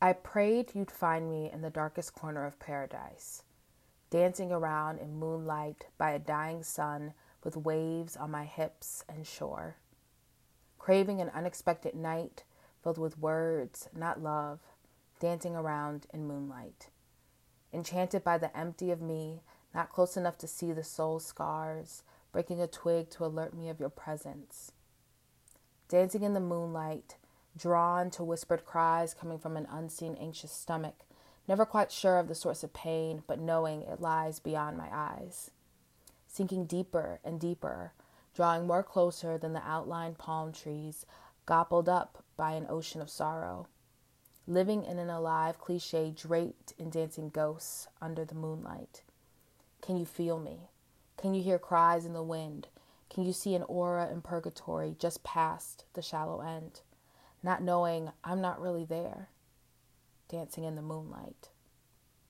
I prayed you'd find me in the darkest corner of paradise, dancing around in moonlight by a dying sun with waves on my hips and shore, craving an unexpected night filled with words, not love, dancing around in moonlight, enchanted by the empty of me, not close enough to see the soul scars, breaking a twig to alert me of your presence. Dancing in the moonlight, drawn to whispered cries coming from an unseen anxious stomach, never quite sure of the source of pain, but knowing it lies beyond my eyes. Sinking deeper and deeper, drawing more closer than the outlined palm trees, gobbled up by an ocean of sorrow. Living in an alive cliche draped in dancing ghosts under the moonlight. Can you feel me? Can you hear cries in the wind? Can you see an aura in purgatory just past the shallow end? Not knowing I'm not really there, dancing in the moonlight.